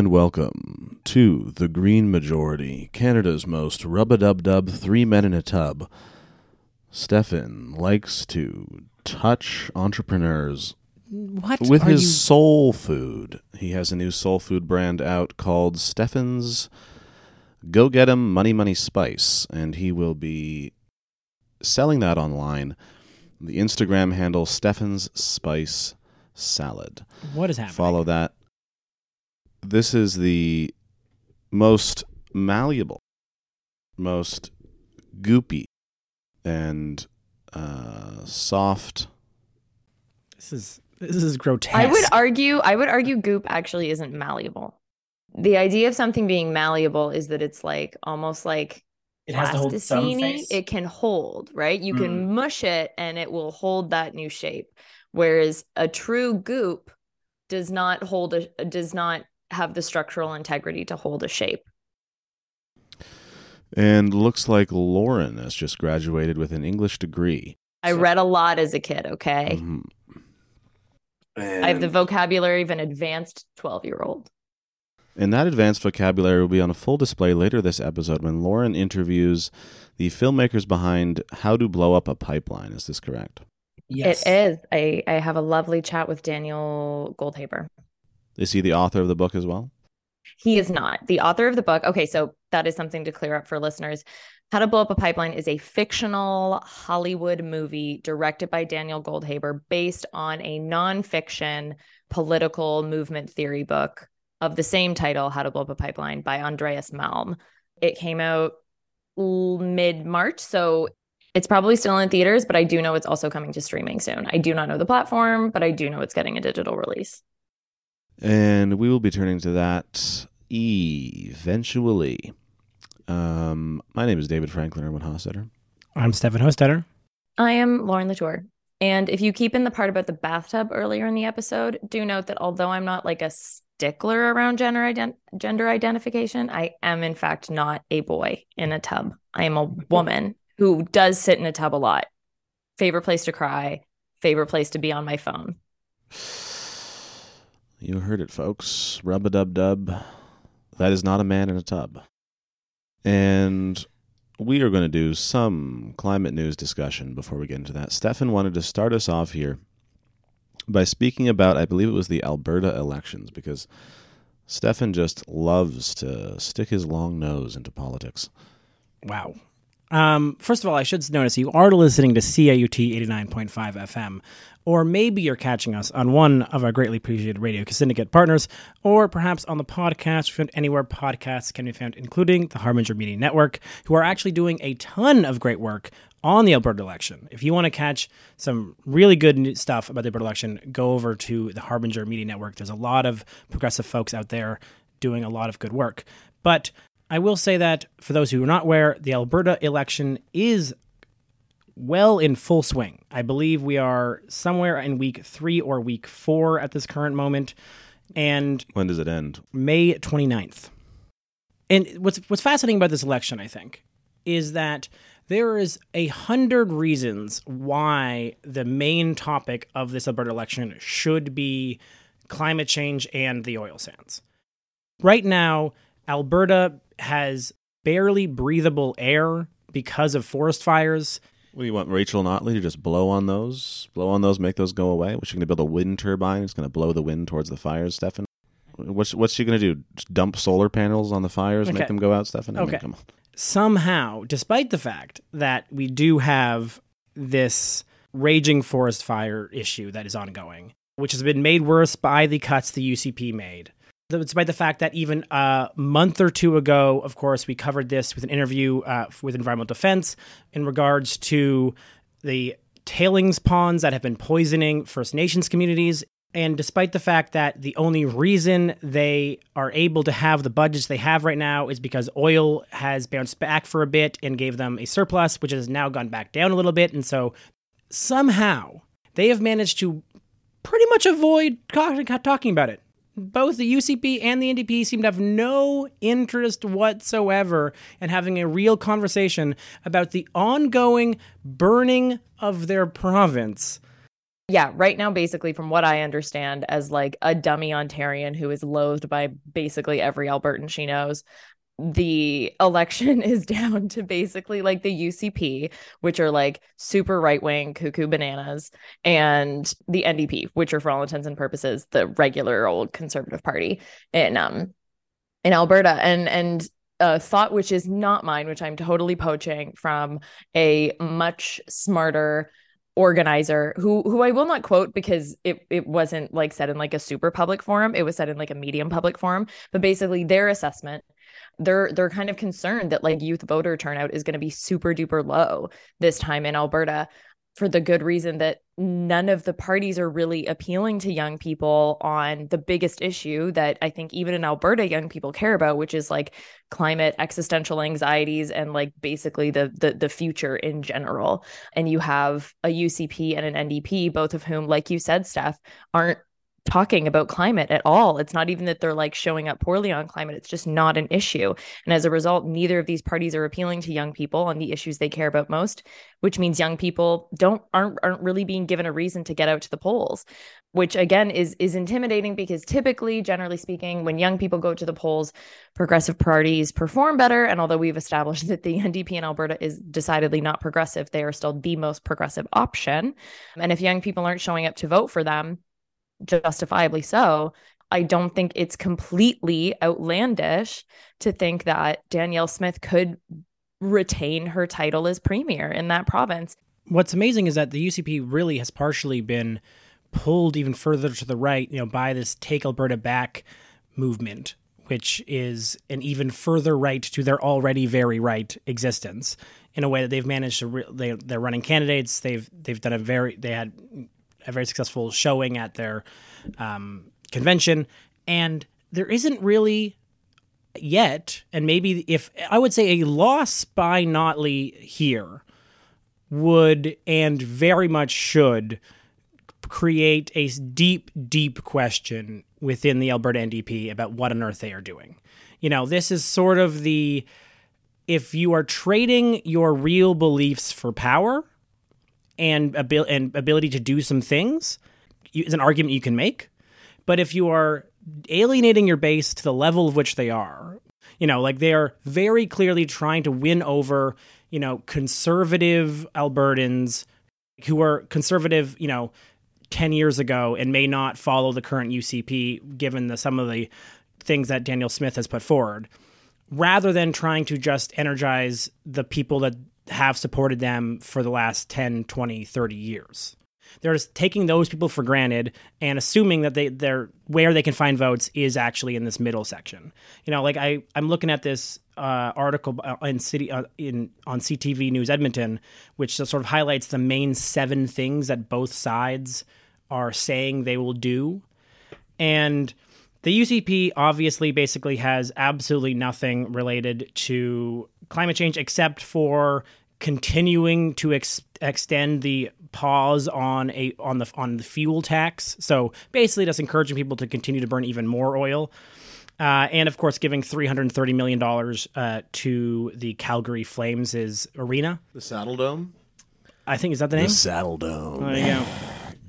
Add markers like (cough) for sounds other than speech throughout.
And welcome to The Green Majority, Canada's most rub a dub dub three men in a tub. Stefan likes to touch entrepreneurs What with his you? soul food. He has a new soul food brand out called Stefan's Go Get 'em Money Money Spice, and he will be selling that online. The Instagram handle Stefan's Spice Salad. What is happening? Follow that. This is the most malleable, most goopy, and uh, soft. This is this is grotesque. I would argue I would argue goop actually isn't malleable. The idea of something being malleable is that it's like almost like It has to hold some face. It can hold, right? You Mm. can mush it and it will hold that new shape. Whereas a true goop does not hold a does not have the structural integrity to hold a shape. And looks like Lauren has just graduated with an English degree. I read a lot as a kid, okay? Mhm. I have the vocabulary of an advanced 12-year-old. And that advanced vocabulary will be on a full display later this episode when Lauren interviews the filmmakers behind How to Blow Up a Pipeline. Is this correct? yes. It is. I I have a lovely chat with Daniel Goldhaber. Is he the author of the book as well? He is not the author of the book. Okay, so that is something to clear up for listeners. How to Blow Up a Pipeline is a fictional Hollywood movie directed by Daniel Goldhaber based on a nonfiction political movement theory book of the same title, How to Blow Up a Pipeline by Andreas Malm. It came out mid March, so it's probably still in theaters, but I do know it's also coming to streaming soon. I do not know the platform, but I do know it's getting a digital release. And we will be turning to that eventually. Um, my name is David Franklin Erwin Hostetter. I'm Stefan Hostetter. I am Lauren Latour. And if you keep in the part about the bathtub earlier in the episode, do note that although I'm not like a stickler around gender ident- gender identification, I am in fact not a boy in a tub. I am a woman who does sit in a tub a lot. Favorite place to cry, favorite place to be on my phone. You heard it, folks. Rub a dub dub. That is not a man in a tub. And we are going to do some climate news discussion before we get into that. Stefan wanted to start us off here by speaking about, I believe it was the Alberta elections, because Stefan just loves to stick his long nose into politics. Wow. Um, first of all, I should notice you are listening to CIUT 89.5 FM, or maybe you're catching us on one of our greatly appreciated radio syndicate partners, or perhaps on the podcast found anywhere podcasts can be found, including the Harbinger Media Network, who are actually doing a ton of great work on the Alberta election. If you want to catch some really good stuff about the Alberta election, go over to the Harbinger Media Network. There's a lot of progressive folks out there doing a lot of good work. But I will say that for those who are not aware, the Alberta election is well in full swing. I believe we are somewhere in week three or week four at this current moment, and When does it end? May 29th. And what's what's fascinating about this election, I think, is that there is a hundred reasons why the main topic of this Alberta election should be climate change and the oil sands. Right now, Alberta has barely breathable air because of forest fires. What do you want, Rachel Notley to just blow on those? Blow on those, make those go away? Was she going to build a wind turbine? It's going to blow the wind towards the fires, Stefan? What's, what's she going to do? Just dump solar panels on the fires, Okay. make them go out, Stefan? I mean, Okay. come on. somehow, despite the fact that we do have this raging forest fire issue that is ongoing, which has been made worse by the cuts the UCP made. Despite the fact that even a month or two ago, of course, we covered this with an interview uh, with Environmental Defense in regards to the tailings ponds that have been poisoning First Nations communities. And despite the fact that the only reason they are able to have the budgets they have right now is because oil has bounced back for a bit and gave them a surplus, which has now gone back down a little bit. And so somehow they have managed to pretty much avoid talking about it. Both the UCP and the NDP seem to have no interest whatsoever in having a real conversation about the ongoing burning of their province. Yeah, right now, basically, from what I understand, as like a dummy Ontarian who is loathed by basically every Albertan she knows, the election (laughs) is down to basically like the UCP, which are like super right wing cuckoo bananas, and the NDP, which are for all intents and purposes the regular old conservative party in um in Alberta. And and a thought which is not mine, which I'm totally poaching from a much smarter organizer who who I will not quote because it it wasn't like said in like a super public forum it was said in like a medium public forum but basically their assessment they're they're kind of concerned that like youth voter turnout is going to be super duper low this time in Alberta for the good reason that none of the parties are really appealing to young people on the biggest issue that I think even in Alberta young people care about which is like climate existential anxieties and like basically the the the future in general. And you have a UCP and an NDP both of whom like you said Steph aren't talking about climate at all. It's not even that they're like showing up poorly on climate, it's just not an issue. And as a result, neither of these parties are appealing to young people on the issues they care about most, which means young people don't aren't aren't really being given a reason to get out to the polls, which again is is intimidating because typically, generally speaking, when young people go to the polls, progressive parties perform better and although we've established (laughs) that the NDP in Alberta is decidedly not progressive, they are still the most progressive option. And if young people aren't showing up to vote for them, justifiably so. I don't think it's completely outlandish to think that Danielle Smith could retain her title as premier in that province. What's amazing is that the UCP really has partially been pulled even further to the right, you know, by this Take Alberta Back movement, which is an even further right to their already very right existence. In a way that they've managed to, re- they they're running candidates. They've they've done a very they had a very successful showing at their um, convention, and there isn't really yet, and maybe if I would say a loss by Notley here would and very much should create a deep, deep question within the Alberta NDP about what on earth they are doing. You know, this is sort of the if you are trading your real beliefs for power, and abil- and ability to do some things is an argument you can make. But if you are alienating your base to the level of which they are, you know, like they are very clearly trying to win over, you know, conservative Albertans who are conservative, you know, 10 years ago and may not follow the current UCP given the some of the things that Danielle Smith has put forward rather than trying to just energize the people that have supported them for the last 10, 20, 30 years. They're just taking those people for granted and assuming that they they're where they can find votes is actually in this middle section. You know, like I I'm looking at this uh, article in city uh, in on CTV News Edmonton, which sort of highlights the main seven things that both sides are saying they will do, and the UCP obviously basically has absolutely nothing related to climate change except for continuing to ex- extend the pause on a on the on the fuel tax. So basically, just encouraging people to continue to burn even more oil. Uh, and of course, giving three hundred thirty million dollars uh, to the Calgary Flames' arena, the Saddledome. I think is that the name? The Saddledome. There you go. (sighs)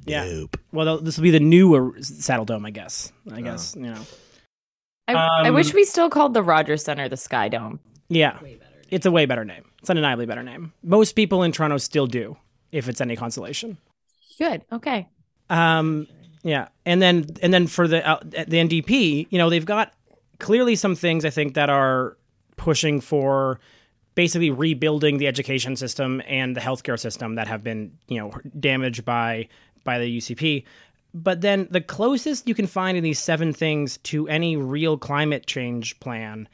Yeah. Nope. Well, this will be the new Saddledome, I guess. I oh. guess you know. I, um, I wish we still called the Rogers Center the Sky Dome. Yeah, it's a way better name. It's an undeniably better name. Most people in Toronto still do, if it's any consolation. Good. Okay. Um. Yeah, and then and then for the uh, the NDP, you know, they've got clearly some things I think that are pushing for basically rebuilding the education system and the healthcare system that have been you know damaged by by the UCP. But then the closest you can find in these seven things to any real climate change plan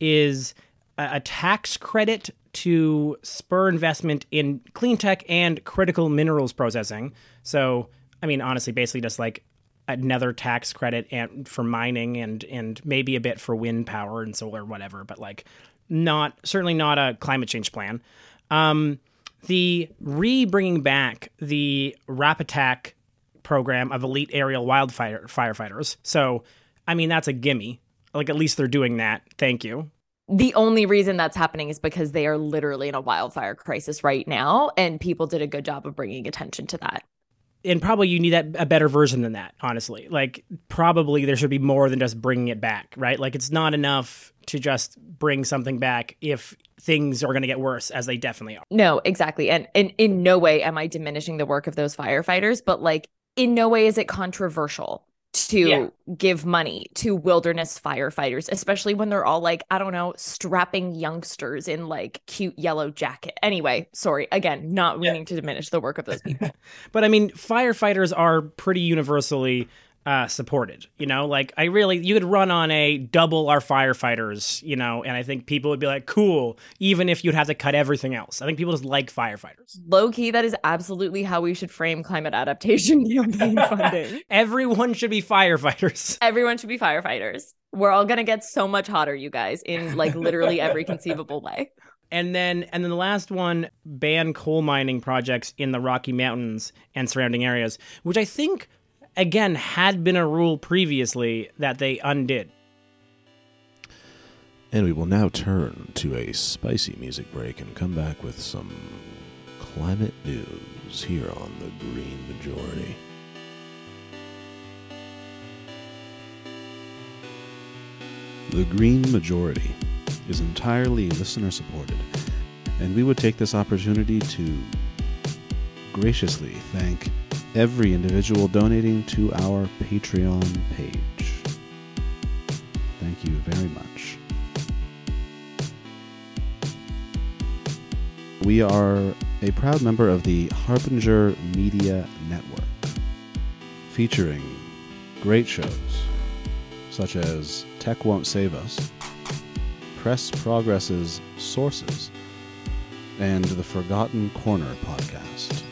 is a tax credit to spur investment in clean tech and critical minerals processing. So, I mean, honestly, basically just like another tax credit and for mining and and maybe a bit for wind power and solar, whatever. But like, not certainly not a climate change plan. Um, the re bringing back the Rappattack program of elite aerial wildfire firefighters. So, I mean, that's a gimme. Like, at least they're doing that. Thank you the only reason that's happening is because they are literally in a wildfire crisis right now and people did a good job of bringing attention to that. And probably you need that a better version than that honestly. Like probably there should be more than just bringing it back right? Like it's not enough to just bring something back if things are going to get worse as they definitely are. No exactly. And, and in no way am i diminishing the work of those firefighters but like in no way is it controversial to yeah. give money to wilderness firefighters, especially when they're all like, I don't know, strapping youngsters in like cute yellow jacket. Anyway, sorry, again, not meaning yeah. to diminish the work of those people. (laughs) but I mean, firefighters are pretty universally uh, supported. You know, like I really, you could run on a double our firefighters, you know, and I think people would be like, cool, even if you'd have to cut everything else. I think people just like firefighters. Low key, that is absolutely how we should frame climate adaptation (laughs) campaign (laughs) funding. Everyone should be firefighters. (laughs) Everyone should be firefighters. We're all going to get so much hotter, you guys, in like literally every conceivable way. And then and then the last one ban coal mining projects in the Rocky Mountains and surrounding areas, which I think again, had been a rule previously that they undid. And we will now turn to a spicy music break and come back with some climate news here on the Green Majority. The Green Majority is entirely listener supported, and we would take this opportunity to graciously thank every individual donating to our Patreon page. Thank you very much. We are a proud member of the Harbinger Media Network, featuring great shows such as Tech Won't Save Us, Press Progress's Sources, and the Forgotten Corner podcast.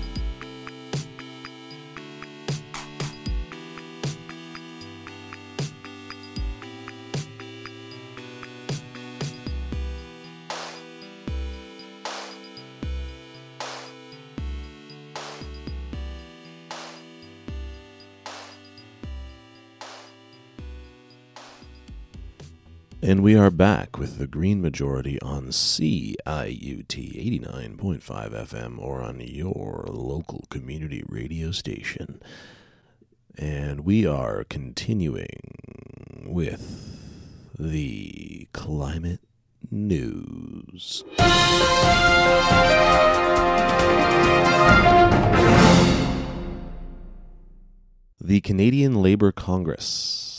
We are back with the Green Majority on CIUT 89.5 FM or on your local community radio station. And we are continuing with the climate news. The Canadian Labour Congress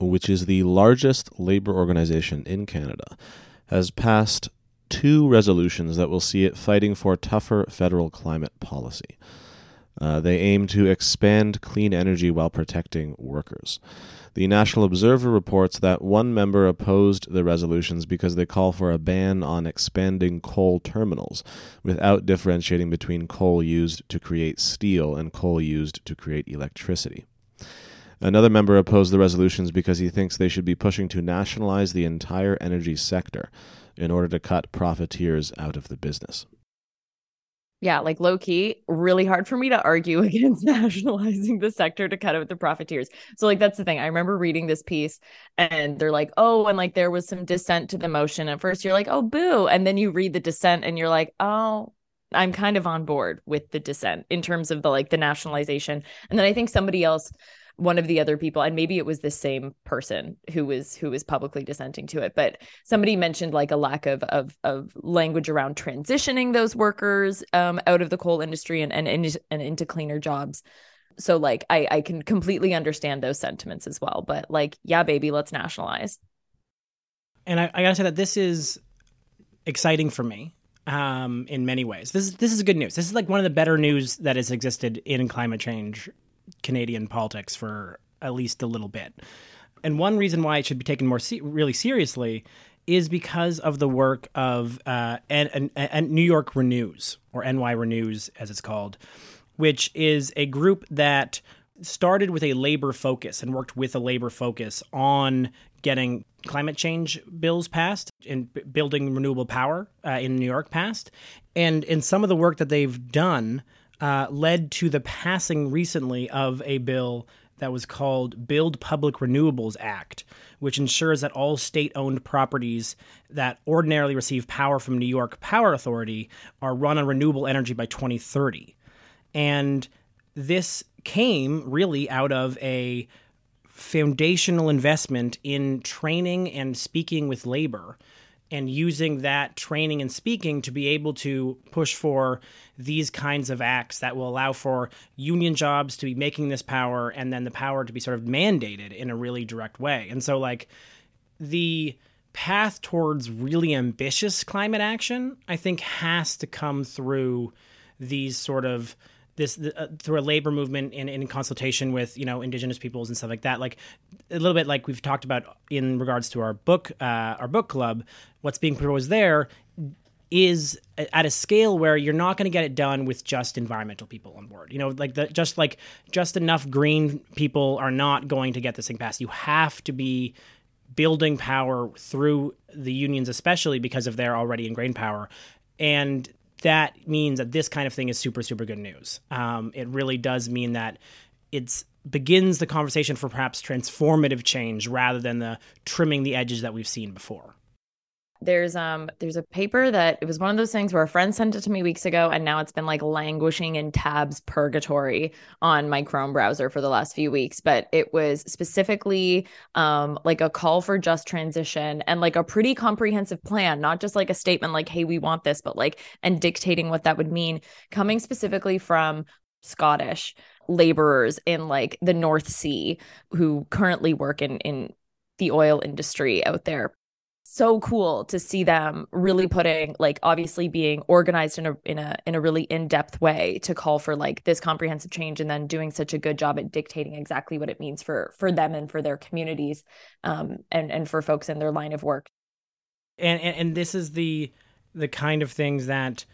which is the largest labor organization in Canada, has passed two resolutions that will see it fighting for tougher federal climate policy. Uh, they aim to expand clean energy while protecting workers. The National Observer reports that one member opposed the resolutions because they call for a ban on expanding coal terminals without differentiating between coal used to create steel and coal used to create electricity. Another member opposed the resolutions because he thinks they should be pushing to nationalize the entire energy sector in order to cut profiteers out of the business. Yeah, like low key, really hard for me to argue (laughs) against nationalizing the sector to cut out the profiteers. So, like, that's the thing. I remember reading this piece and they're like, oh, and like there was some dissent to the motion. At first, you're like, oh, boo. And then you read the dissent and you're like, oh, I'm kind of on board with the dissent in terms of the like the nationalization. And then I think somebody else one of the other people and maybe it was the same person who was who was publicly dissenting to it but somebody mentioned like a lack of of, of language around transitioning those workers um, out of the coal industry and, and and into cleaner jobs so like i i can completely understand those sentiments as well but like yeah baby let's nationalize and i, I gotta say that this is exciting for me um, in many ways. This is this is good news. This is like one of the better news that has existed in climate change Canadian politics for at least a little bit. And one reason why it should be taken more se- really seriously is because of the work of uh, and, and, New York Renews or NY Renews as it's called, which is a group that started with a labor focus and worked with a labor focus on getting climate change bills passed and b- building renewable power uh, in New York passed. And in some of the work that they've done, uh, led to the passing recently of a bill that was called Build Public Renewables Act, which ensures that all state owned properties that ordinarily receive power from New York Power Authority are run on renewable energy by 2030. And this came really out of a foundational investment in training and speaking with labor and using that training and speaking to be able to push for these kinds of acts that will allow for union jobs to be making this power and then the power to be sort of mandated in a really direct way. And so, like, the path towards really ambitious climate action, I think, has to come through these sort of this uh, through a labor movement in, in consultation with you know indigenous peoples and stuff like that like a little bit like we've talked about in regards to our book uh, our book club what's being proposed there is at a scale where you're not going to get it done with just environmental people on board. You know, like the just like just enough green people are not going to get this thing passed. You have to be building power through the unions especially because of their already ingrained power. And that means that this kind of thing is super, super good news. Um, it really does mean that it begins the conversation for perhaps transformative change rather than the trimming the edges that we've seen before there's um there's a paper that it was one of those things where a friend sent it to me weeks ago and now it's been like languishing in tabs purgatory on my chrome browser for the last few weeks. But it was specifically um like a call for just transition and like a pretty comprehensive plan not just like a statement like hey we want this but like and dictating what that would mean coming specifically from scottish laborers in like the north sea who currently work in in the oil industry out there so cool to see them really putting like obviously being organized in a in a in a really in-depth way to call for like this comprehensive change and then doing such a good job at dictating exactly what it means for for them and for their communities um and and for folks in their line of work. And and, and this is the the kind of things that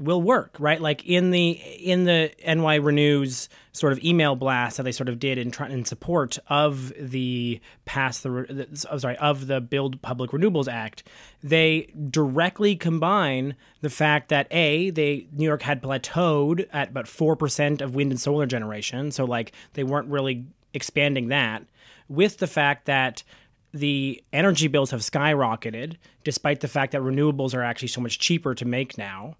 will work, right? Like in the in the NY Renews sort of email blast that they sort of did in in support of the pass the, the oh, sorry of the Build Public Renewables Act, they directly combine the fact that a they New York had plateaued at about four percent of wind and solar generation, so like they weren't really expanding that, with the fact that the energy bills have skyrocketed despite the fact that renewables are actually so much cheaper to make now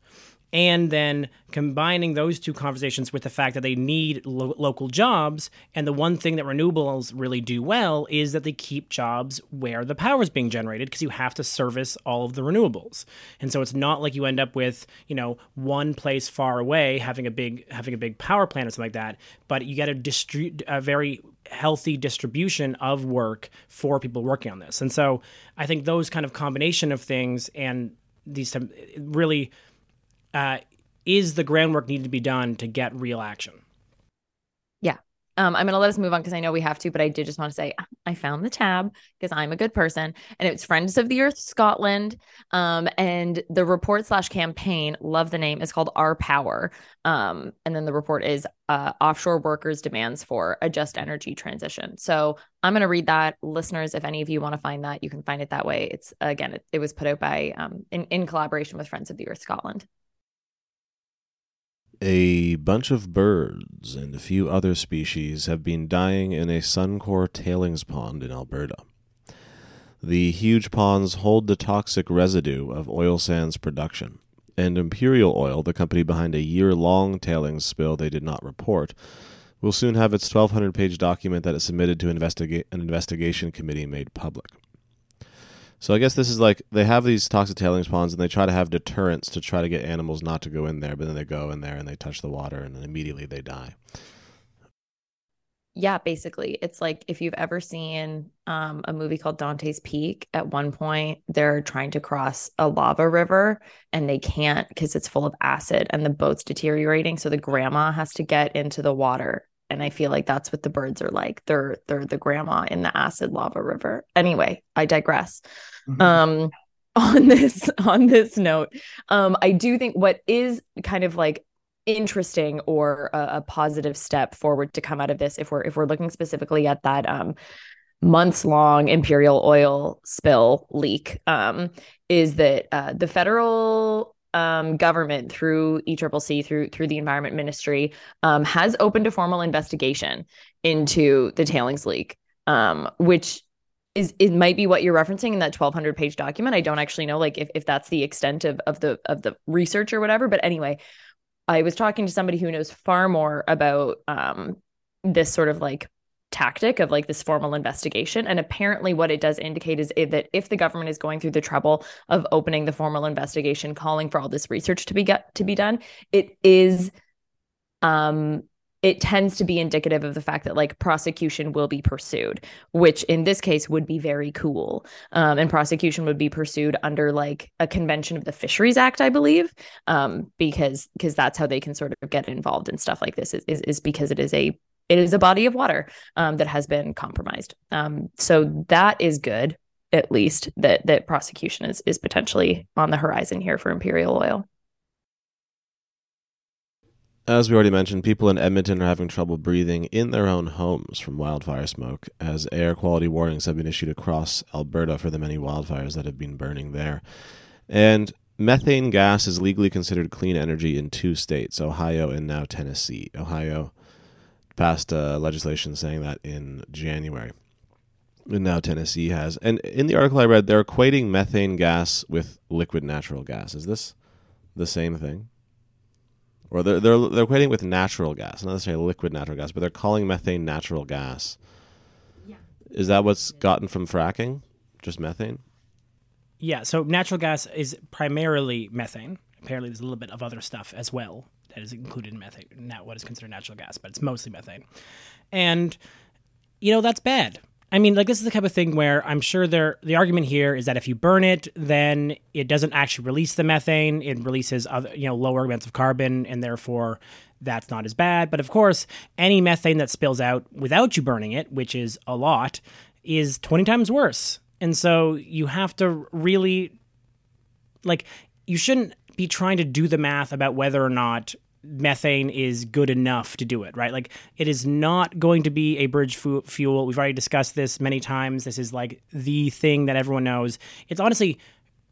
and then combining those two conversations with the fact that they need lo- local jobs and the one thing that renewables really do well is that they keep jobs where the power is being generated because you have to service all of the renewables. And so it's not like you end up with you know one place far away having a big having a big power plant or something like that but you get a, distri- a very healthy distribution of work for people working on this. And so i think those kind of combination of things and these really uh, is the groundwork needed to be done to get real action? Yeah. Um, I'm going to let us move on because I know we have to, but I did just want to say I found the tab because I'm a good person and it's Friends of the Earth Scotland. Um, and the report slash campaign, love the name, is called Our Power. Um, and then the report is uh, Offshore Workers Demands for a Just Energy Transition. So I'm going to read that. Listeners, if any of you want to find that, you can find it that way. It's again, it, it was put out by um, in, in collaboration with Friends of the Earth Scotland. A bunch of birds and a few other species have been dying in a Suncor tailings pond in Alberta. The huge ponds hold the toxic residue of oil sands production, and Imperial Oil, the company behind a year long tailings spill they did not report, will soon have its 1,200 page document that it submitted to investigate an investigation committee made public. So I guess this is like they have these toxic tailings ponds and they try to have deterrents to try to get animals not to go in there, but then they go in there and they touch the water and then immediately they die. Yeah, basically. It's like if you've ever seen um, a movie called Dante's Peak, at one point they're trying to cross a lava river and they can't because it's full of acid and the boat's deteriorating. So the grandma has to get into the water and I feel like that's what the birds are like. They're they're the grandma in the acid lava river. Anyway, I digress. Mm-hmm. Um (laughs) on this on this note, um I do think what is kind of like interesting or a, a positive step forward to come out of this if we're if we're looking specifically at that um months long imperial oil spill leak um, is that uh, the federal um, government through ECCC through through the Environment Ministry um, has opened a formal investigation into the tailings leak, um, which is it might be what you're referencing in that 1200 page document. I don't actually know like if, if that's the extent of of the of the research or whatever. But anyway, I was talking to somebody who knows far more about um, this sort of like tactic of like this formal investigation. And apparently, what it does indicate is that if the government is going through the trouble of opening the formal investigation, calling for all this research to be get to be done, it is um it tends to be indicative of the fact that like prosecution will be pursued which in this case would be very cool um, and prosecution would be pursued under like a convention of the fisheries act i believe um, because because that's how they can sort of get involved in stuff like this is, is, is because it is a it is a body of water um, that has been compromised. Um, so that is good, at least that that prosecution is is potentially on the horizon here for Imperial Oil. As we already mentioned, people in Edmonton are having trouble breathing in their own homes from wildfire smoke, as air quality warnings have been issued across Alberta for the many wildfires that have been burning there. And methane gas is legally considered clean energy in two states, Ohio and now Tennessee. Ohio passed legislation saying that in January. And now Tennessee has. And in the article I read, they're equating methane gas with liquid natural gas. Is this the same thing? Or they're, they're, they're equating with natural gas, not necessarily liquid natural gas, but they're calling methane natural gas. Yeah. Is that what's gotten from fracking? Just methane? Yeah, so natural gas is primarily methane. Apparently, there's a little bit of other stuff as well that is included in methane, not what is considered natural gas, but it's mostly methane. And you know that's bad. I mean, like this is the type of thing where I'm sure there the argument here is that if you burn it, then it doesn't actually release the methane. It releases other, you know, lower amounts of carbon, and therefore that's not as bad. But of course, any methane that spills out without you burning it, which is a lot, is 20 times worse. And so you have to really like you shouldn't be trying to do the math about whether or not methane is good enough to do it, right? Like it is not going to be a bridge fu- fuel. We've already discussed this many times. This is like the thing that everyone knows. It's honestly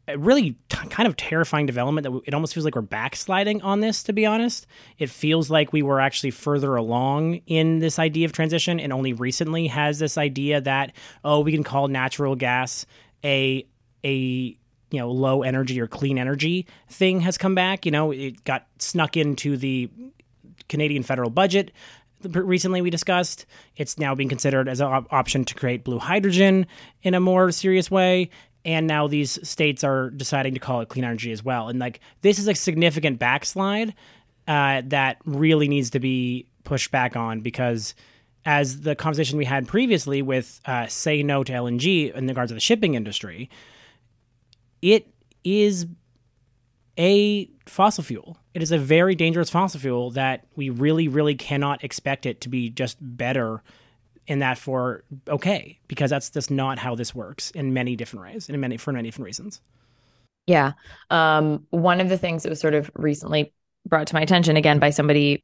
a really t- kind of terrifying development that it almost feels like we're backsliding on this to be honest. It feels like we were actually further along in this idea of transition and only recently has this idea that oh, we can call natural gas a a you know low energy or clean energy thing has come back. You know, it got snuck into the Canadian federal budget recently we discussed. It's now being considered as an op- option to create blue hydrogen in a more serious way. And now these states are deciding to call it clean energy as well. And like this is a significant backslide uh, that really needs to be pushed back on because as the conversation we had previously with uh, say no to LNG in regards to the shipping industry, it is a fossil fuel. It is a very dangerous fossil fuel that we really, really cannot expect it to be just better in that for okay, because that's just not how this works in many different ways, in many for many different reasons. Yeah. Um, one of the things that was sort of recently brought to my attention again by somebody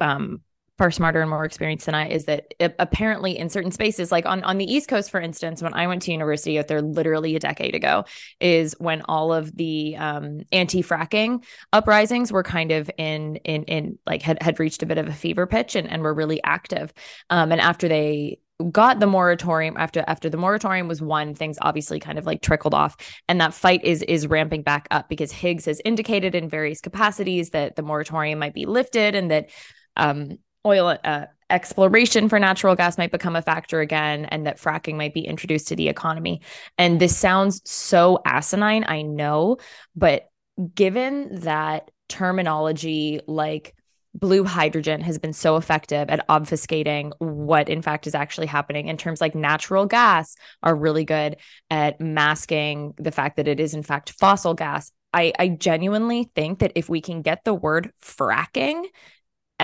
um, far smarter and more experienced than I is that it, apparently in certain spaces, like on, on the East Coast, for instance, when I went to university out there literally a decade ago, is when all of the um, anti-fracking uprisings were kind of in in in like had had reached a bit of a fever pitch and, and were really active. Um, and after they got the moratorium after after the moratorium was won things obviously kind of like trickled off and that fight is is ramping back up because higgs has indicated in various capacities that the moratorium might be lifted and that um, oil uh, exploration for natural gas might become a factor again and that fracking might be introduced to the economy. And this sounds so asinine, I know, but given that terminology like blue hydrogen has been so effective at obfuscating what in fact is actually happening in terms like natural gas are really good at masking the fact that it is in fact fossil gas I, I genuinely think that if we can get the word fracking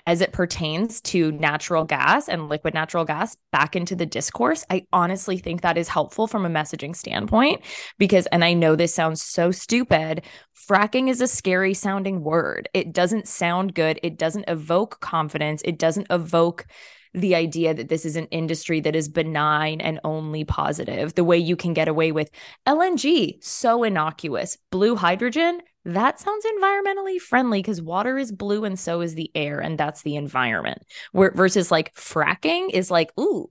as it pertains to natural gas and liquid natural gas back into the discourse, I honestly think that is helpful from a messaging standpoint because, and I know this sounds so stupid, fracking is a scary sounding word. It doesn't sound good. It doesn't evoke confidence. It doesn't evoke the idea that this is an industry that is benign and only positive, the way you can get away with LNG, so innocuous, blue hydrogen. That sounds environmentally friendly because water is blue and so is the air, and that's the environment. Where versus like fracking is like, ooh,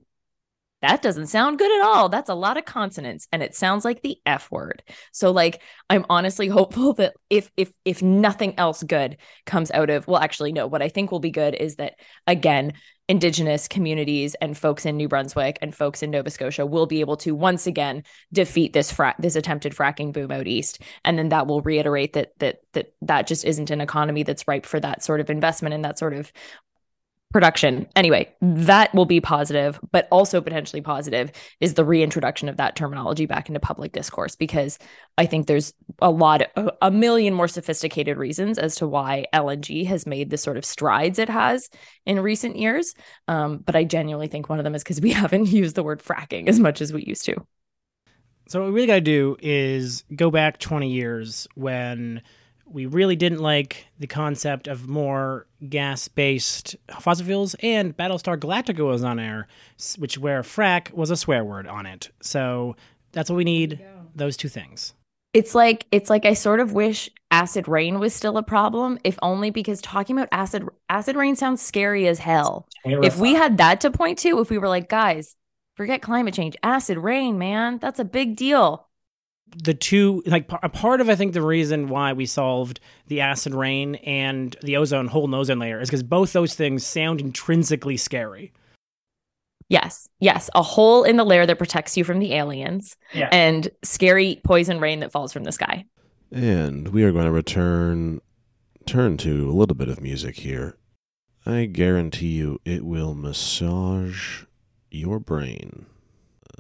that doesn't sound good at all. That's a lot of consonants and it sounds like the F word. So like I'm honestly (laughs) hopeful that if if if nothing else good comes out of well actually no, what I think will be good is that again, indigenous communities and folks in New Brunswick and folks in Nova Scotia will be able to once again defeat this fra- this attempted fracking boom out east. And then that will reiterate that that that that just isn't an economy that's ripe for that sort of investment and that sort of production. Anyway, that will be positive, but also potentially positive is the reintroduction of that terminology back into public discourse because I think there's a lot, a million more sophisticated reasons as to why LNG has made the sort of strides it has in recent years. Um, but I genuinely think one of them is because we (laughs) haven't used the word fracking as much as we used to. So, what we really got to do is go back 20 years when we really didn't like the concept of more gas-based fossil fuels, and Battlestar Galactica was on air, which where frack was a swear word on it. So that's what we need. Those two things. It's like it's like I sort of wish acid rain was still a problem, if only because talking about acid acid rain sounds scary as hell. If we had that to point to, if we were like, guys, forget climate change, acid rain, man, that's a big deal the two like a part of I think the reason why we solved the acid rain and the ozone hole and ozone layer is because both those things sound intrinsically scary. Yes, yes, a hole in the layer that protects you from the aliens, yeah. and scary poison rain that falls from the sky. And we are going to return turn to a little bit of music here. I guarantee you it will massage your brain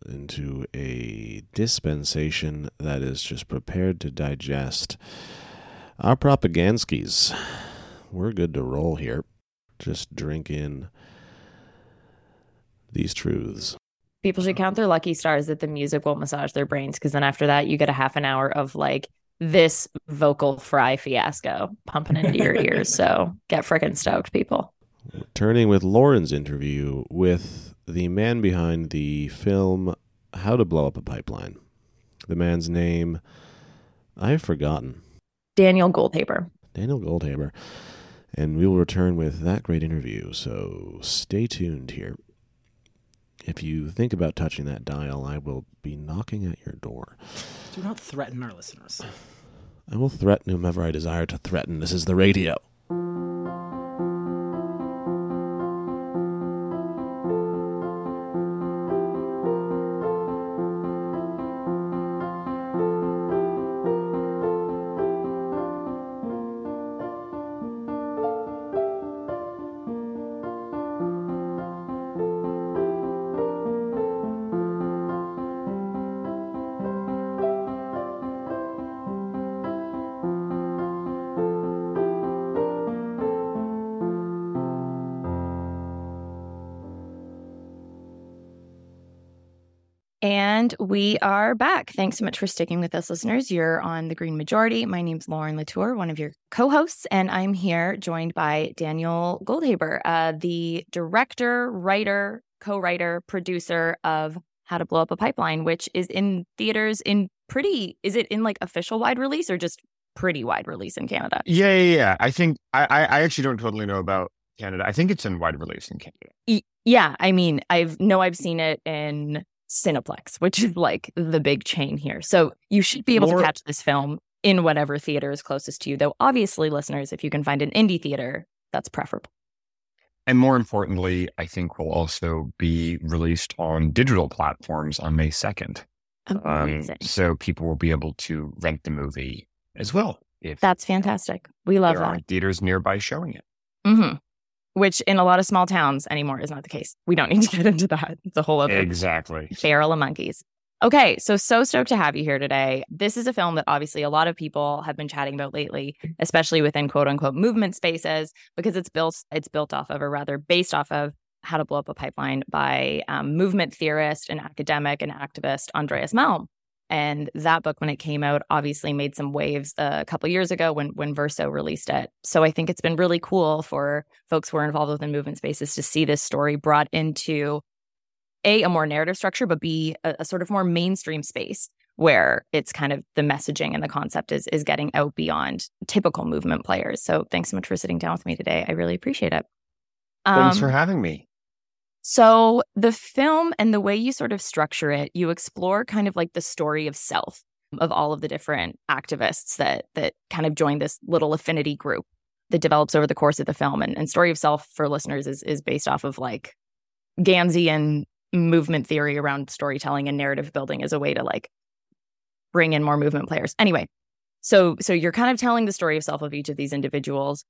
into a dispensation that is just prepared to digest our propagandskis. We're good to roll here. Just drink in these truths. People should count their lucky stars that the music will massage their brains because then after that, you get a half an hour of like this vocal fry fiasco pumping into your ears. (laughs) So get freaking stoked, people. Turning with Lauren's interview with the man behind the film How to Blow Up a Pipeline. The man's name, I've forgotten. Daniel Goldhaber. Daniel Goldhaber. And we will return with that great interview, so stay tuned here. If you think about touching that dial, I will be knocking at your door. Do not threaten our listeners. I will threaten whomever I desire to threaten. This is the radio. And we are back. Thanks so much for sticking with us, listeners. You're on The Green Majority. My name's Lauren Latour, one of your co hosts, and I'm here joined by Daniel Goldhaber, uh, the director, writer, co writer, producer of How to Blow Up a Pipeline, which is in theaters in pretty, is it in like official wide release or just pretty wide release in Canada? Yeah, yeah, yeah. I think I, I actually don't totally know about Canada. I think it's in wide release in Canada. Yeah, I mean, I've know I've seen it in Cineplex, which is like the big chain here. So you should be able More... to catch this film in whatever theater is closest to you. Though obviously, listeners, if you can find an indie theater, that's preferable. And more importantly, I think will also be released on digital platforms on May 2nd. Um, so people will be able to rent the movie as well. If That's fantastic. We love there that. Are theaters nearby showing it. Mm-hmm which in a lot of small towns anymore is not the case. We don't (laughs) need to get into that. It's a whole other exactly barrel of monkeys. Okay, so so stoked to have you here today. This is a film that obviously a lot of people have been chatting about lately, especially within quote unquote movement spaces, because it's built it's built off of, or rather based off of, how to blow up a pipeline by um, movement theorist and academic and activist Andreas Malm. And that book, when it came out, obviously made some waves a couple years ago when when Verso released it. So I think it's been really cool for folks who are involved within movement spaces to see this story brought into a a more narrative structure, but b a, a sort of more mainstream space where it's kind of the messaging and the concept is is getting out beyond typical movement players. So thanks so much for sitting down with me today. I really appreciate it. Um, thanks for um, having me. So, the film and the way you sort of structure it, you explore kind of like the story of self of all of the different activists that that kind of join this little affinity group that develops over the course of the film. And, and story of self for listeners is is based off of like Ganzian movement theory around storytelling and narrative building as a way to like bring in more movement players. Anyway, so so you're kind of telling the story of self of each of these individuals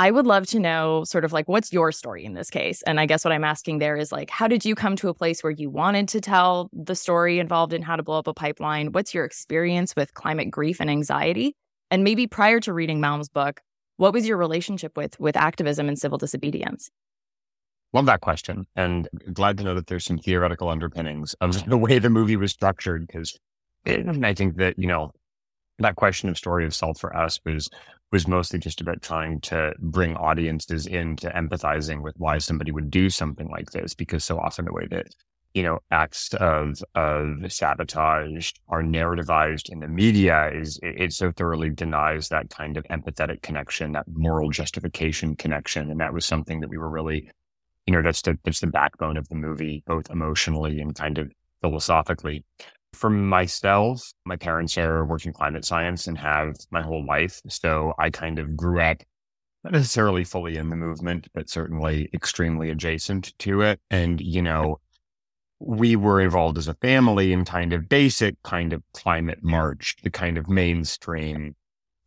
I would love to know sort of like what's your story in this case? And I guess what I'm asking there is like, how did you come to a place where you wanted to tell the story involved in how to blow up a pipeline? What's your experience with climate grief and anxiety? And maybe prior to reading Malm's book, what was your relationship with with activism and civil disobedience? Love that question. And glad to know that there's some theoretical underpinnings of (laughs) the way the movie was structured. Because eh, I think that, you know, that question of story of self for us was was mostly just about trying to bring audiences into empathizing with why somebody would do something like this, because so often the way that you know acts of of sabotage are narrativized in the media is it, it so thoroughly denies that kind of empathetic connection, that moral justification connection, and that was something that we were really, you know, that's the that's the backbone of the movie, both emotionally and kind of philosophically. For myself, my parents are working climate science and have my whole life. So I kind of grew up not necessarily fully in the movement, but certainly extremely adjacent to it. And, you know, we were involved as a family in kind of basic kind of climate march, the kind of mainstream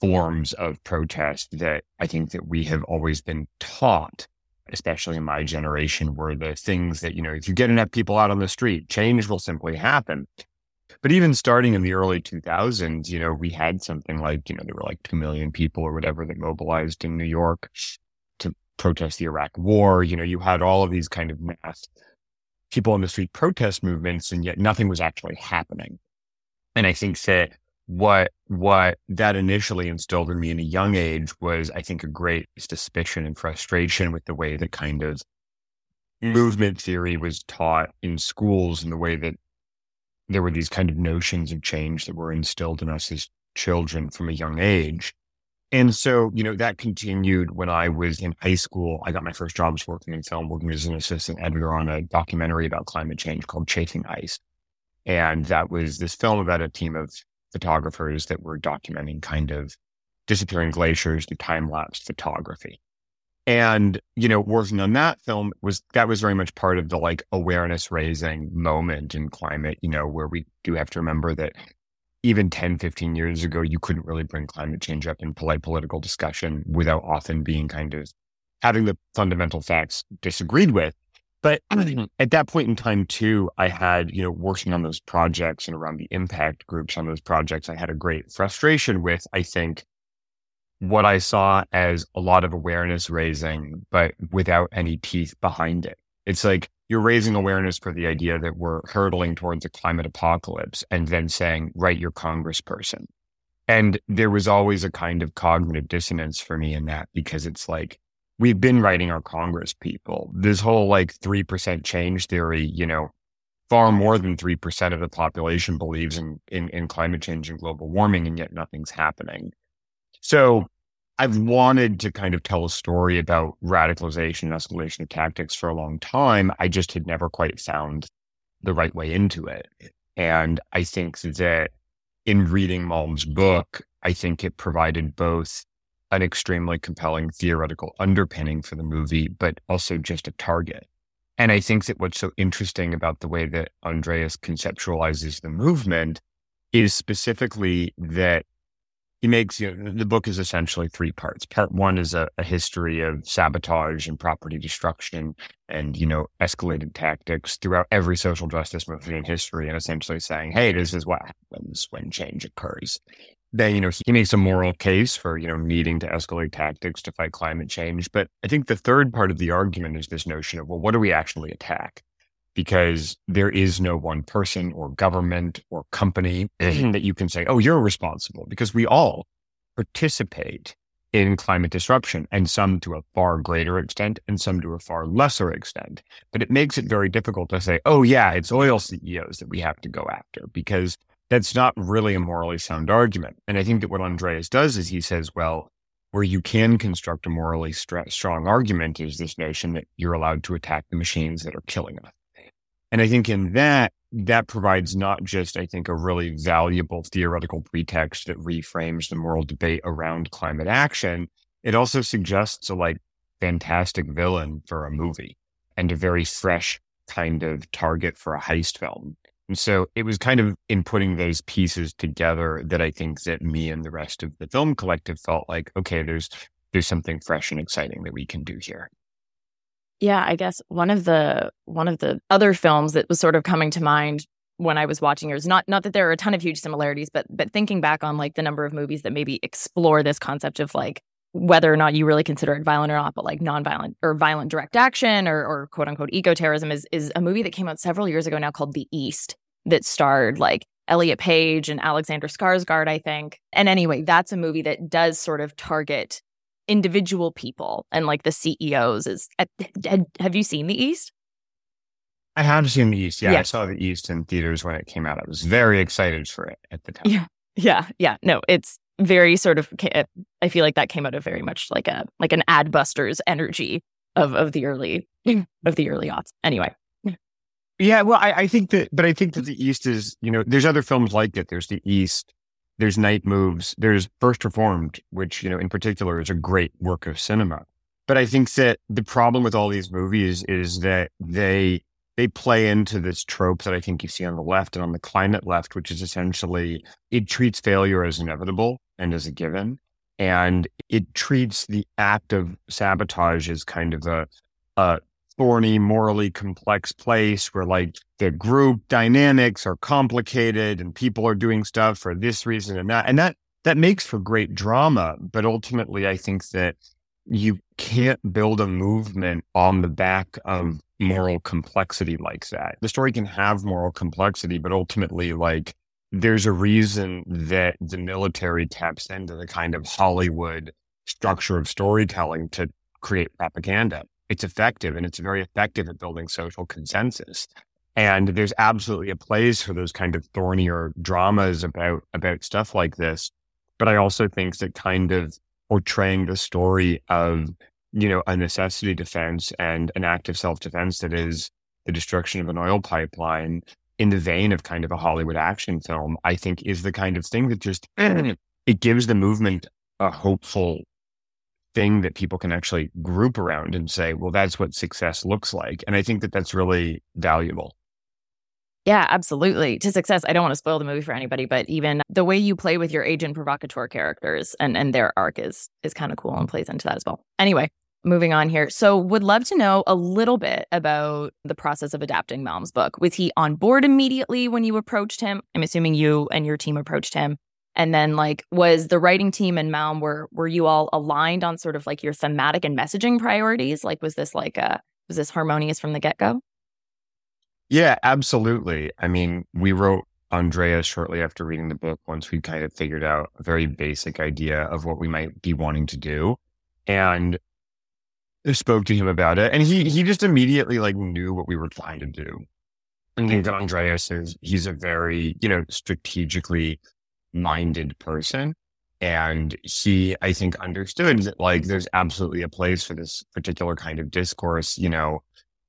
forms of protest that I think that we have always been taught, especially in my generation, were the things that, you know, if you get enough people out on the street, change will simply happen. But even starting in the early 2000s, you know, we had something like, you know, there were like 2 million people or whatever that mobilized in New York to protest the Iraq war. You know, you had all of these kind of mass people on the street protest movements, and yet nothing was actually happening. And I think that what what that initially instilled in me in a young age was, I think, a great suspicion and frustration with the way that kind of movement theory was taught in schools and the way that there were these kind of notions of change that were instilled in us as children from a young age. And so, you know, that continued when I was in high school. I got my first jobs working in film, working as an assistant editor on a documentary about climate change called Chasing Ice. And that was this film about a team of photographers that were documenting kind of disappearing glaciers through time lapse photography. And, you know, working on that film was that was very much part of the like awareness raising moment in climate, you know, where we do have to remember that even 10, 15 years ago, you couldn't really bring climate change up in polite political discussion without often being kind of having the fundamental facts disagreed with. But (clears throat) at that point in time, too, I had, you know, working on those projects and around the impact groups on those projects, I had a great frustration with, I think, what I saw as a lot of awareness raising, but without any teeth behind it. It's like you're raising awareness for the idea that we're hurtling towards a climate apocalypse and then saying, write your congressperson. And there was always a kind of cognitive dissonance for me in that because it's like, we've been writing our congress people. This whole like 3% change theory, you know, far more than 3% of the population believes in, in, in climate change and global warming, and yet nothing's happening. So I've wanted to kind of tell a story about radicalization and escalation of tactics for a long time. I just had never quite found the right way into it. And I think that in reading Malm's book, I think it provided both an extremely compelling theoretical underpinning for the movie, but also just a target. And I think that what's so interesting about the way that Andreas conceptualizes the movement is specifically that he makes you know, the book is essentially three parts. Part one is a, a, history of sabotage and property destruction and, you know, escalated tactics throughout every social justice movement in history and essentially saying, hey, this is what happens when change occurs. Then, you know, he makes a moral case for, you know, needing to escalate tactics to fight climate change. But I think the third part of the argument is this notion of, well, what do we actually attack? Because there is no one person or government or company (clears throat) hmm. that you can say, oh, you're responsible because we all participate in climate disruption and some to a far greater extent and some to a far lesser extent. But it makes it very difficult to say, oh, yeah, it's oil CEOs that we have to go after because that's not really a morally sound argument. And I think that what Andreas does is he says, well, where you can construct a morally st- strong argument is this notion that you're allowed to attack the machines that are killing us. And I think in that, that provides not just, I think, a really valuable theoretical pretext that reframes the moral debate around climate action. It also suggests a like fantastic villain for a movie and a very fresh kind of target for a heist film. And so it was kind of in putting those pieces together that I think that me and the rest of the film collective felt like, okay, there's there's something fresh and exciting that we can do here. Yeah, I guess one of the one of the other films that was sort of coming to mind when I was watching yours, not not that there are a ton of huge similarities, but but thinking back on like the number of movies that maybe explore this concept of like whether or not you really consider it violent or not, but like nonviolent or violent direct action or, or quote unquote eco terrorism is is a movie that came out several years ago now called The East that starred like Elliot Page and Alexander Skarsgård, I think. And anyway, that's a movie that does sort of target individual people and like the CEOs is (laughs) have you seen the East? I have seen the East. Yeah, yeah, I saw the East in theaters when it came out. I was very excited for it at the time. Yeah. Yeah, yeah. No, it's very sort of I feel like that came out of very much like a like an adbusters energy of of the early (clears throat) of the early aughts. Anyway. Yeah, well, I, I think that, but I think that the East is, you know, there's other films like it. There's the East, there's Night Moves, there's First Reformed, which, you know, in particular is a great work of cinema. But I think that the problem with all these movies is that they they play into this trope that I think you see on the left and on the climate left, which is essentially it treats failure as inevitable and as a given. And it treats the act of sabotage as kind of a, a thorny, morally complex place where like the group dynamics are complicated and people are doing stuff for this reason and that. And that, that makes for great drama. But ultimately, I think that you can't build a movement on the back of moral complexity like that. The story can have moral complexity, but ultimately, like, there's a reason that the military taps into the kind of Hollywood structure of storytelling to create propaganda it's effective and it's very effective at building social consensus. And there's absolutely a place for those kind of thornier dramas about about stuff like this. But I also think that kind of portraying the story of, you know, a necessity defense and an act of self-defense that is the destruction of an oil pipeline in the vein of kind of a Hollywood action film, I think is the kind of thing that just (clears throat) it gives the movement a hopeful thing that people can actually group around and say, well, that's what success looks like. And I think that that's really valuable. Yeah, absolutely. To success, I don't want to spoil the movie for anybody, but even the way you play with your agent provocateur characters and, and their arc is is kind of cool and plays into that as well. Anyway, moving on here. So would love to know a little bit about the process of adapting Malm's book. Was he on board immediately when you approached him? I'm assuming you and your team approached him. And then like was the writing team and Malm were were you all aligned on sort of like your thematic and messaging priorities? Like was this like a was this harmonious from the get-go? Yeah, absolutely. I mean, we wrote Andreas shortly after reading the book once we kind of figured out a very basic idea of what we might be wanting to do. And spoke to him about it and he he just immediately like knew what we were trying to do. And think Andreas is he's a very, you know, strategically minded person. And he, I think, understood that like there's absolutely a place for this particular kind of discourse, you know,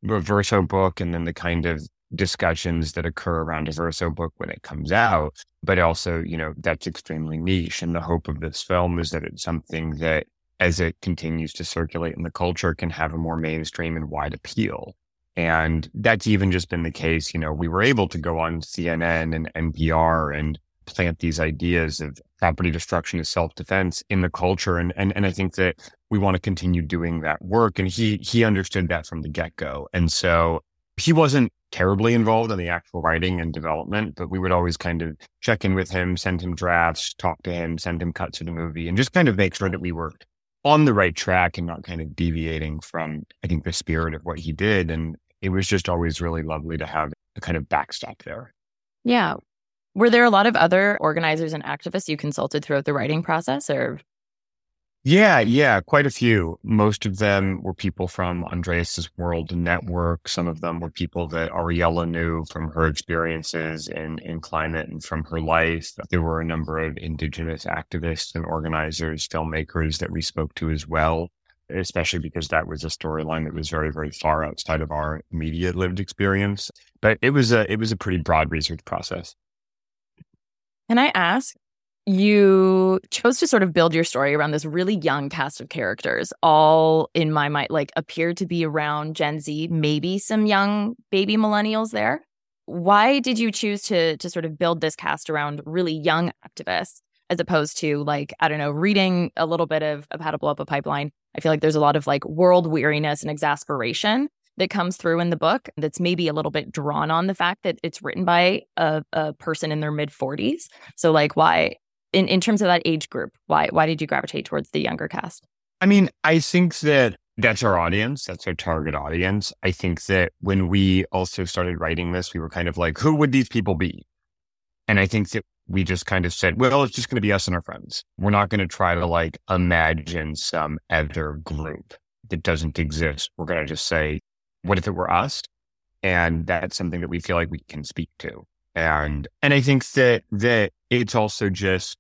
Verso book and then the kind of discussions that occur around a Verso book when it comes out. But also, you know, that's extremely niche. And the hope of this film is that it's something that as it continues to circulate in the culture can have a more mainstream and wide appeal. And that's even just been the case. You know, we were able to go on CNN and NPR and plant these ideas of property destruction as self-defense in the culture. And, and, and I think that we want to continue doing that work. And he, he understood that from the get-go. And so he wasn't terribly involved in the actual writing and development, but we would always kind of check in with him, send him drafts, talk to him, send him cuts of the movie, and just kind of make sure that we were on the right track and not kind of deviating from, I think, the spirit of what he did. And it was just always really lovely to have a kind of backstop there. Yeah. Were there a lot of other organizers and activists you consulted throughout the writing process or yeah, yeah, quite a few. Most of them were people from Andreas's World Network. Some of them were people that Ariela knew from her experiences in, in climate and from her life. There were a number of indigenous activists and organizers, filmmakers that we spoke to as well, especially because that was a storyline that was very, very far outside of our immediate lived experience. But it was a it was a pretty broad research process. Can I ask you chose to sort of build your story around this really young cast of characters, all in my mind, like appear to be around Gen Z, maybe some young baby millennials there. Why did you choose to to sort of build this cast around really young activists as opposed to like, I don't know, reading a little bit of, of how to blow up a pipeline? I feel like there's a lot of like world weariness and exasperation that comes through in the book that's maybe a little bit drawn on the fact that it's written by a, a person in their mid 40s. So like why in, in terms of that age group, why why did you gravitate towards the younger cast? I mean, I think that that's our audience. That's our target audience. I think that when we also started writing this, we were kind of like, who would these people be? And I think that we just kind of said, well, it's just going to be us and our friends. We're not going to try to like imagine some other group that doesn't exist. We're going to just say, what if it were us? And that's something that we feel like we can speak to. And, and I think that, that it's also just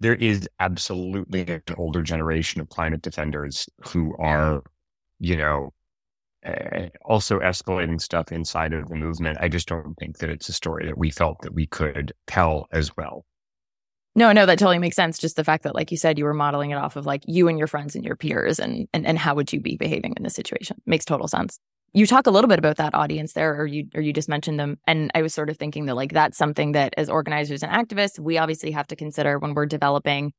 there is absolutely an older generation of climate defenders who are, you know, uh, also escalating stuff inside of the movement. I just don't think that it's a story that we felt that we could tell as well. No, no, that totally makes sense. Just the fact that, like you said, you were modeling it off of like you and your friends and your peers, and and and how would you be behaving in this situation? Makes total sense you talk a little bit about that audience there or you or you just mentioned them and i was sort of thinking that like that's something that as organizers and activists we obviously have to consider when we're developing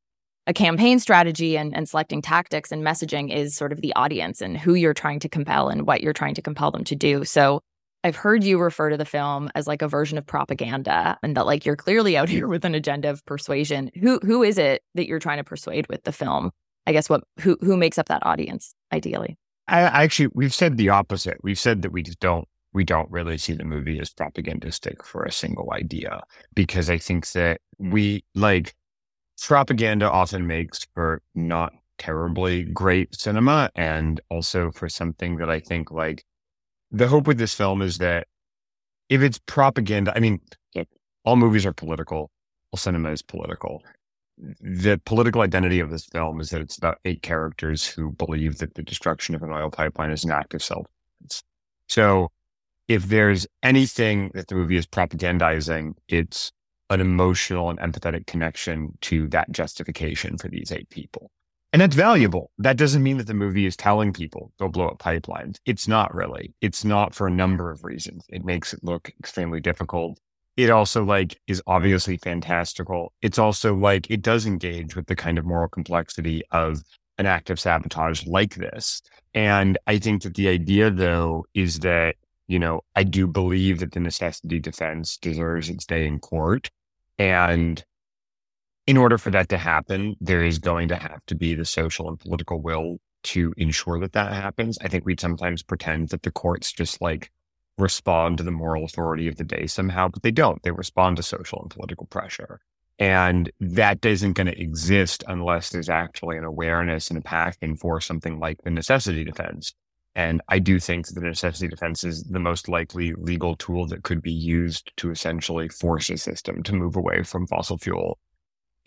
a campaign strategy and, and selecting tactics and messaging is sort of the audience and who you're trying to compel and what you're trying to compel them to do. So i've heard you refer to the film as like a version of propaganda and that like you're clearly out (laughs) here with an agenda of persuasion. Who who is it that you're trying to persuade with the film? I guess what who who makes up that audience ideally I, actually, we've said the opposite. We've said that we just don't we don't really see the movie as propagandistic for a single idea because I think that we like propaganda often makes for not terribly great cinema and also for something that I think like the hope with this film is that if it's propaganda, I mean, all movies are political, all cinema is political the political identity of this film is that it's about eight characters who believe that the destruction of an oil pipeline is an act of self defense. So if there's anything that the movie is propagandizing, it's an emotional and empathetic connection to that justification for these eight people. And that's valuable. That doesn't mean that the movie is telling people go blow up pipelines. It's not really. It's not for a number of reasons. It makes it look extremely difficult it also like is obviously fantastical. It's also like it does engage with the kind of moral complexity of an act of sabotage like this. And I think that the idea though is that, you know, I do believe that the necessity defense deserves its day in court. And in order for that to happen, there is going to have to be the social and political will to ensure that that happens. I think we sometimes pretend that the courts just like respond to the moral authority of the day somehow, but they don't. They respond to social and political pressure. And that isn't going to exist unless there's actually an awareness and a passion for something like the necessity defense. And I do think that the necessity defense is the most likely legal tool that could be used to essentially force a system to move away from fossil fuel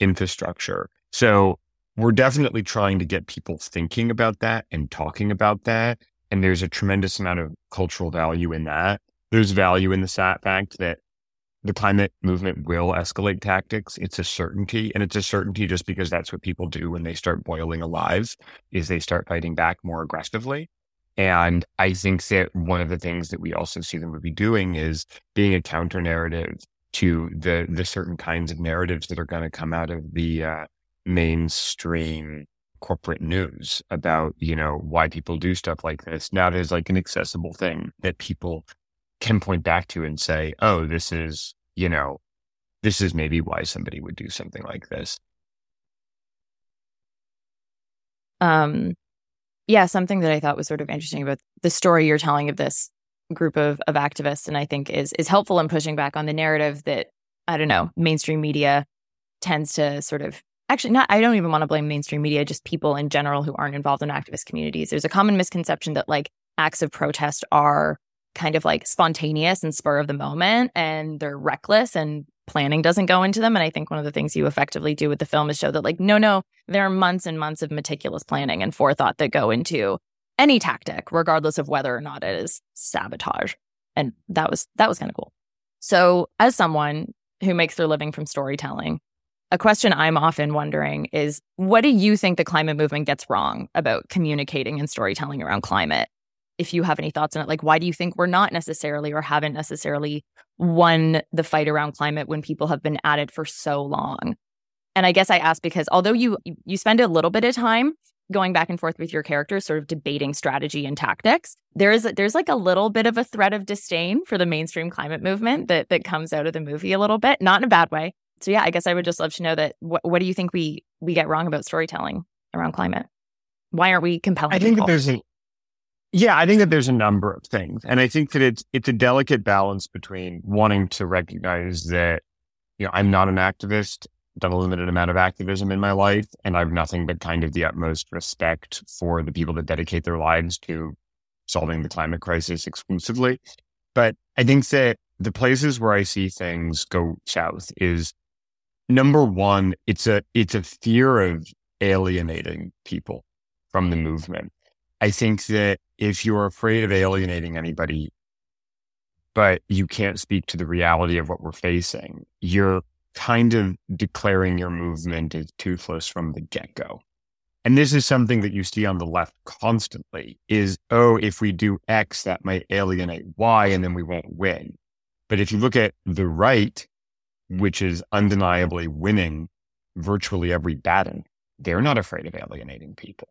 infrastructure. So we're definitely trying to get people thinking about that and talking about that. And there's a tremendous amount of cultural value in that. There's value in the fact that the climate movement will escalate tactics. It's a certainty. And it's a certainty just because that's what people do when they start boiling alive is they start fighting back more aggressively. And I think that one of the things that we also see the movie doing is being a counter narrative to the the certain kinds of narratives that are going to come out of the uh, mainstream corporate news about, you know, why people do stuff like this. Now there's like an accessible thing that people can point back to and say, oh, this is, you know, this is maybe why somebody would do something like this. Um, yeah, something that I thought was sort of interesting about the story you're telling of this group of, of activists and I think is is helpful in pushing back on the narrative that I don't know, mainstream media tends to sort of actually not I don't even want to blame mainstream media, just people in general who aren't involved in activist communities. There's a common misconception that like acts of protest are kind of like spontaneous and spur of the moment and they're reckless and planning doesn't go into them. And I think one of the things you effectively do with the film is show that, like, no, no, there are months and months of meticulous planning and forethought that go into any tactic, regardless of whether or not it is sabotage. And that was that was kind of cool. So, as someone who makes their living from storytelling, a question I'm often wondering is what do you think the climate movement gets wrong about communicating and storytelling around climate? if you have any thoughts on it. Like, why do you think we're not necessarily or haven't necessarily won the fight around climate when people have been at it for so long? And I guess I ask because although you you spend a little bit of time going back and forth with your characters, sort of debating strategy and tactics, there is there's like a little bit of a threat of disdain for the mainstream climate movement that that comes out of the movie a little bit, not in a bad way. So yeah, I guess I would just love to know that what what do you think we we get wrong about storytelling around climate? Why aren't we compelling? I think people? that there's a yeah, I think that there's a number of things. And I think that it's it's a delicate balance between wanting to recognize that, you know, I'm not an activist, done a limited amount of activism in my life, and I have nothing but kind of the utmost respect for the people that dedicate their lives to solving the climate crisis exclusively. But I think that the places where I see things go south is number one, it's a it's a fear of alienating people from the movement. I think that if you're afraid of alienating anybody, but you can't speak to the reality of what we're facing, you're kind of declaring your movement is toothless from the get go. And this is something that you see on the left constantly is, oh, if we do X, that might alienate Y and then we won't win. But if you look at the right, which is undeniably winning virtually every battle, they're not afraid of alienating people.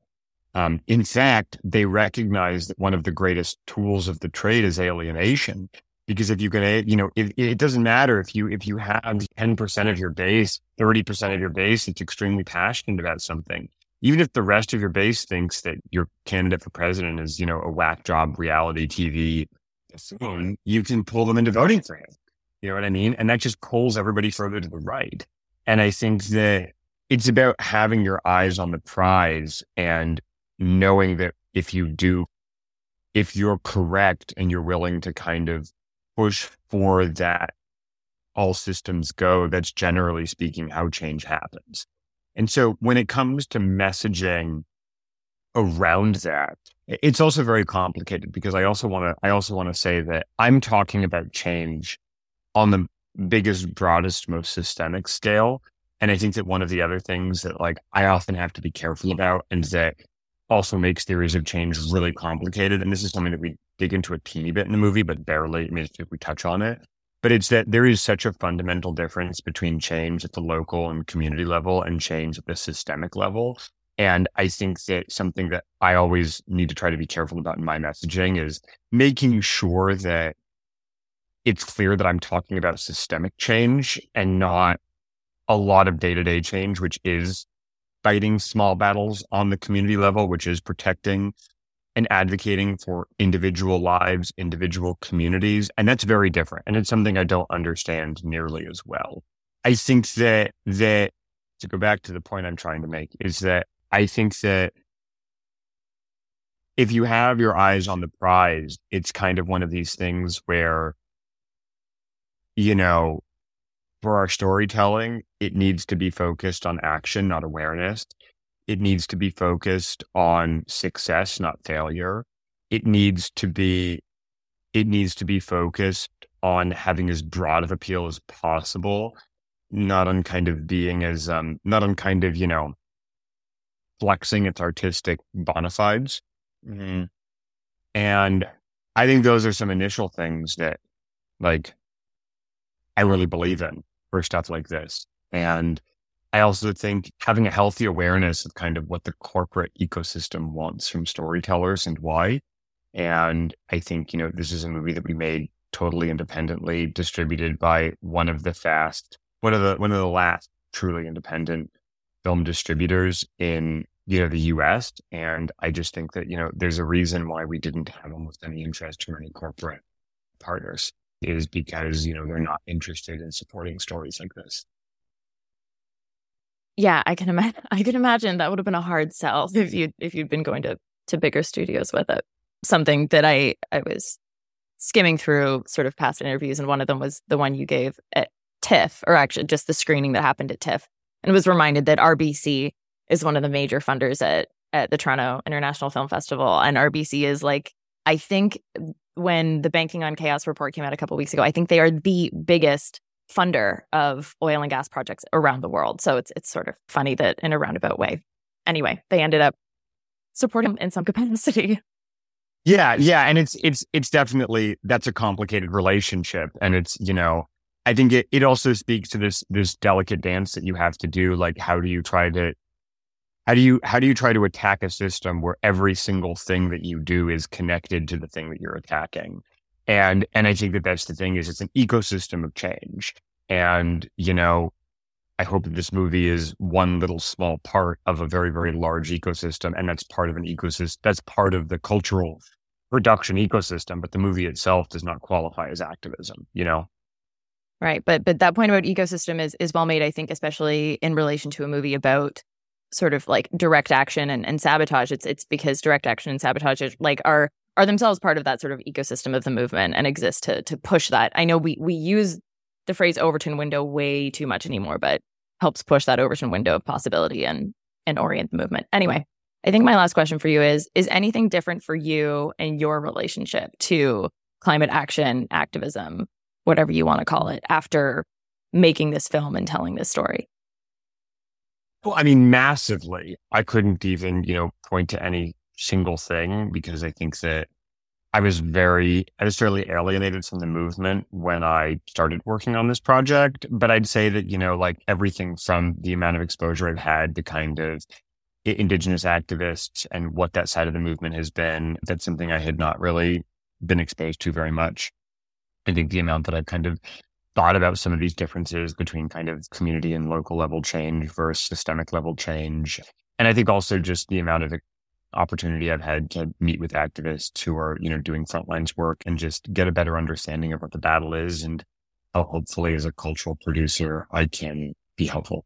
Um, in fact, they recognize that one of the greatest tools of the trade is alienation. Because if you can, you know, if, it doesn't matter if you if you have 10% of your base, 30% of your base that's extremely passionate about something, even if the rest of your base thinks that your candidate for president is, you know, a whack job reality TV you can pull them into voting for him. You know what I mean? And that just pulls everybody further to the right. And I think that it's about having your eyes on the prize and knowing that if you do, if you're correct and you're willing to kind of push for that all systems go, that's generally speaking how change happens. And so when it comes to messaging around that, it's also very complicated because I also want to, I also want to say that I'm talking about change on the biggest, broadest, most systemic scale. And I think that one of the other things that like I often have to be careful about and that also makes theories of change really complicated. And this is something that we dig into a teeny bit in the movie, but barely. I mean, if we touch on it, but it's that there is such a fundamental difference between change at the local and community level and change at the systemic level. And I think that something that I always need to try to be careful about in my messaging is making sure that it's clear that I'm talking about systemic change and not a lot of day to day change, which is fighting small battles on the community level, which is protecting and advocating for individual lives, individual communities. And that's very different. And it's something I don't understand nearly as well. I think that, that to go back to the point I'm trying to make is that I think that if you have your eyes on the prize, it's kind of one of these things where, you know, for our storytelling, it needs to be focused on action, not awareness. It needs to be focused on success, not failure. It needs to be, it needs to be focused on having as broad of appeal as possible, not on kind of being as, um, not on kind of, you know, flexing its artistic bona fides. Mm-hmm. And I think those are some initial things that like I really believe in for stuff like this. And I also think having a healthy awareness of kind of what the corporate ecosystem wants from storytellers and why. And I think, you know, this is a movie that we made totally independently, distributed by one of the fast, one of the, one of the last truly independent film distributors in, you know, the US. And I just think that, you know, there's a reason why we didn't have almost any interest from any corporate partners is because, you know, they're not interested in supporting stories like this. Yeah, I can imagine. (laughs) I can imagine that would have been a hard sell if you if you'd been going to to bigger studios with it. Something that I I was skimming through sort of past interviews, and one of them was the one you gave at TIFF, or actually just the screening that happened at TIFF, and was reminded that RBC is one of the major funders at at the Toronto International Film Festival, and RBC is like I think when the Banking on Chaos report came out a couple weeks ago, I think they are the biggest funder of oil and gas projects around the world. So it's it's sort of funny that in a roundabout way. Anyway, they ended up supporting in some (laughs) capacity. Yeah, yeah, and it's it's it's definitely that's a complicated relationship and it's, you know, I think it it also speaks to this this delicate dance that you have to do like how do you try to how do you how do you try to attack a system where every single thing that you do is connected to the thing that you're attacking? And and I think that that's the thing is it's an ecosystem of change. And you know, I hope that this movie is one little small part of a very very large ecosystem, and that's part of an ecosystem. That's part of the cultural production ecosystem. But the movie itself does not qualify as activism. You know. Right, but but that point about ecosystem is is well made, I think, especially in relation to a movie about sort of like direct action and, and sabotage. It's it's because direct action and sabotage are, like are are themselves part of that sort of ecosystem of the movement and exist to to push that. I know we we use the phrase Overton window way too much anymore, but helps push that Overton window of possibility and and orient the movement. Anyway, I think my last question for you is is anything different for you and your relationship to climate action, activism, whatever you want to call it, after making this film and telling this story? Well, I mean, massively. I couldn't even, you know, point to any single thing because I think that I was very, I was fairly alienated from the movement when I started working on this project. But I'd say that, you know, like everything from the amount of exposure I've had to kind of indigenous activists and what that side of the movement has been, that's something I had not really been exposed to very much. I think the amount that I've kind of thought about some of these differences between kind of community and local level change versus systemic level change. And I think also just the amount of opportunity I've had to meet with activists who are, you know, doing frontlines work and just get a better understanding of what the battle is and how hopefully as a cultural producer I can be helpful.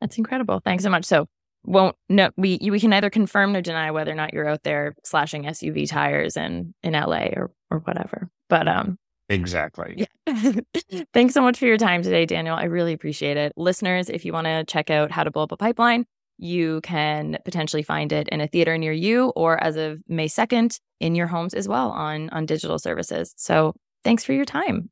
That's incredible. Thanks so much. So won't no we we can neither confirm nor deny whether or not you're out there slashing SUV tires in in LA or or whatever. But um Exactly. Yeah. (laughs) Thanks so much for your time today, Daniel. I really appreciate it. Listeners, if you want to check out How to Blow Up a Pipeline, you can potentially find it in a theater near you or as of May 2nd in your homes as well on on digital services. So, thanks for your time.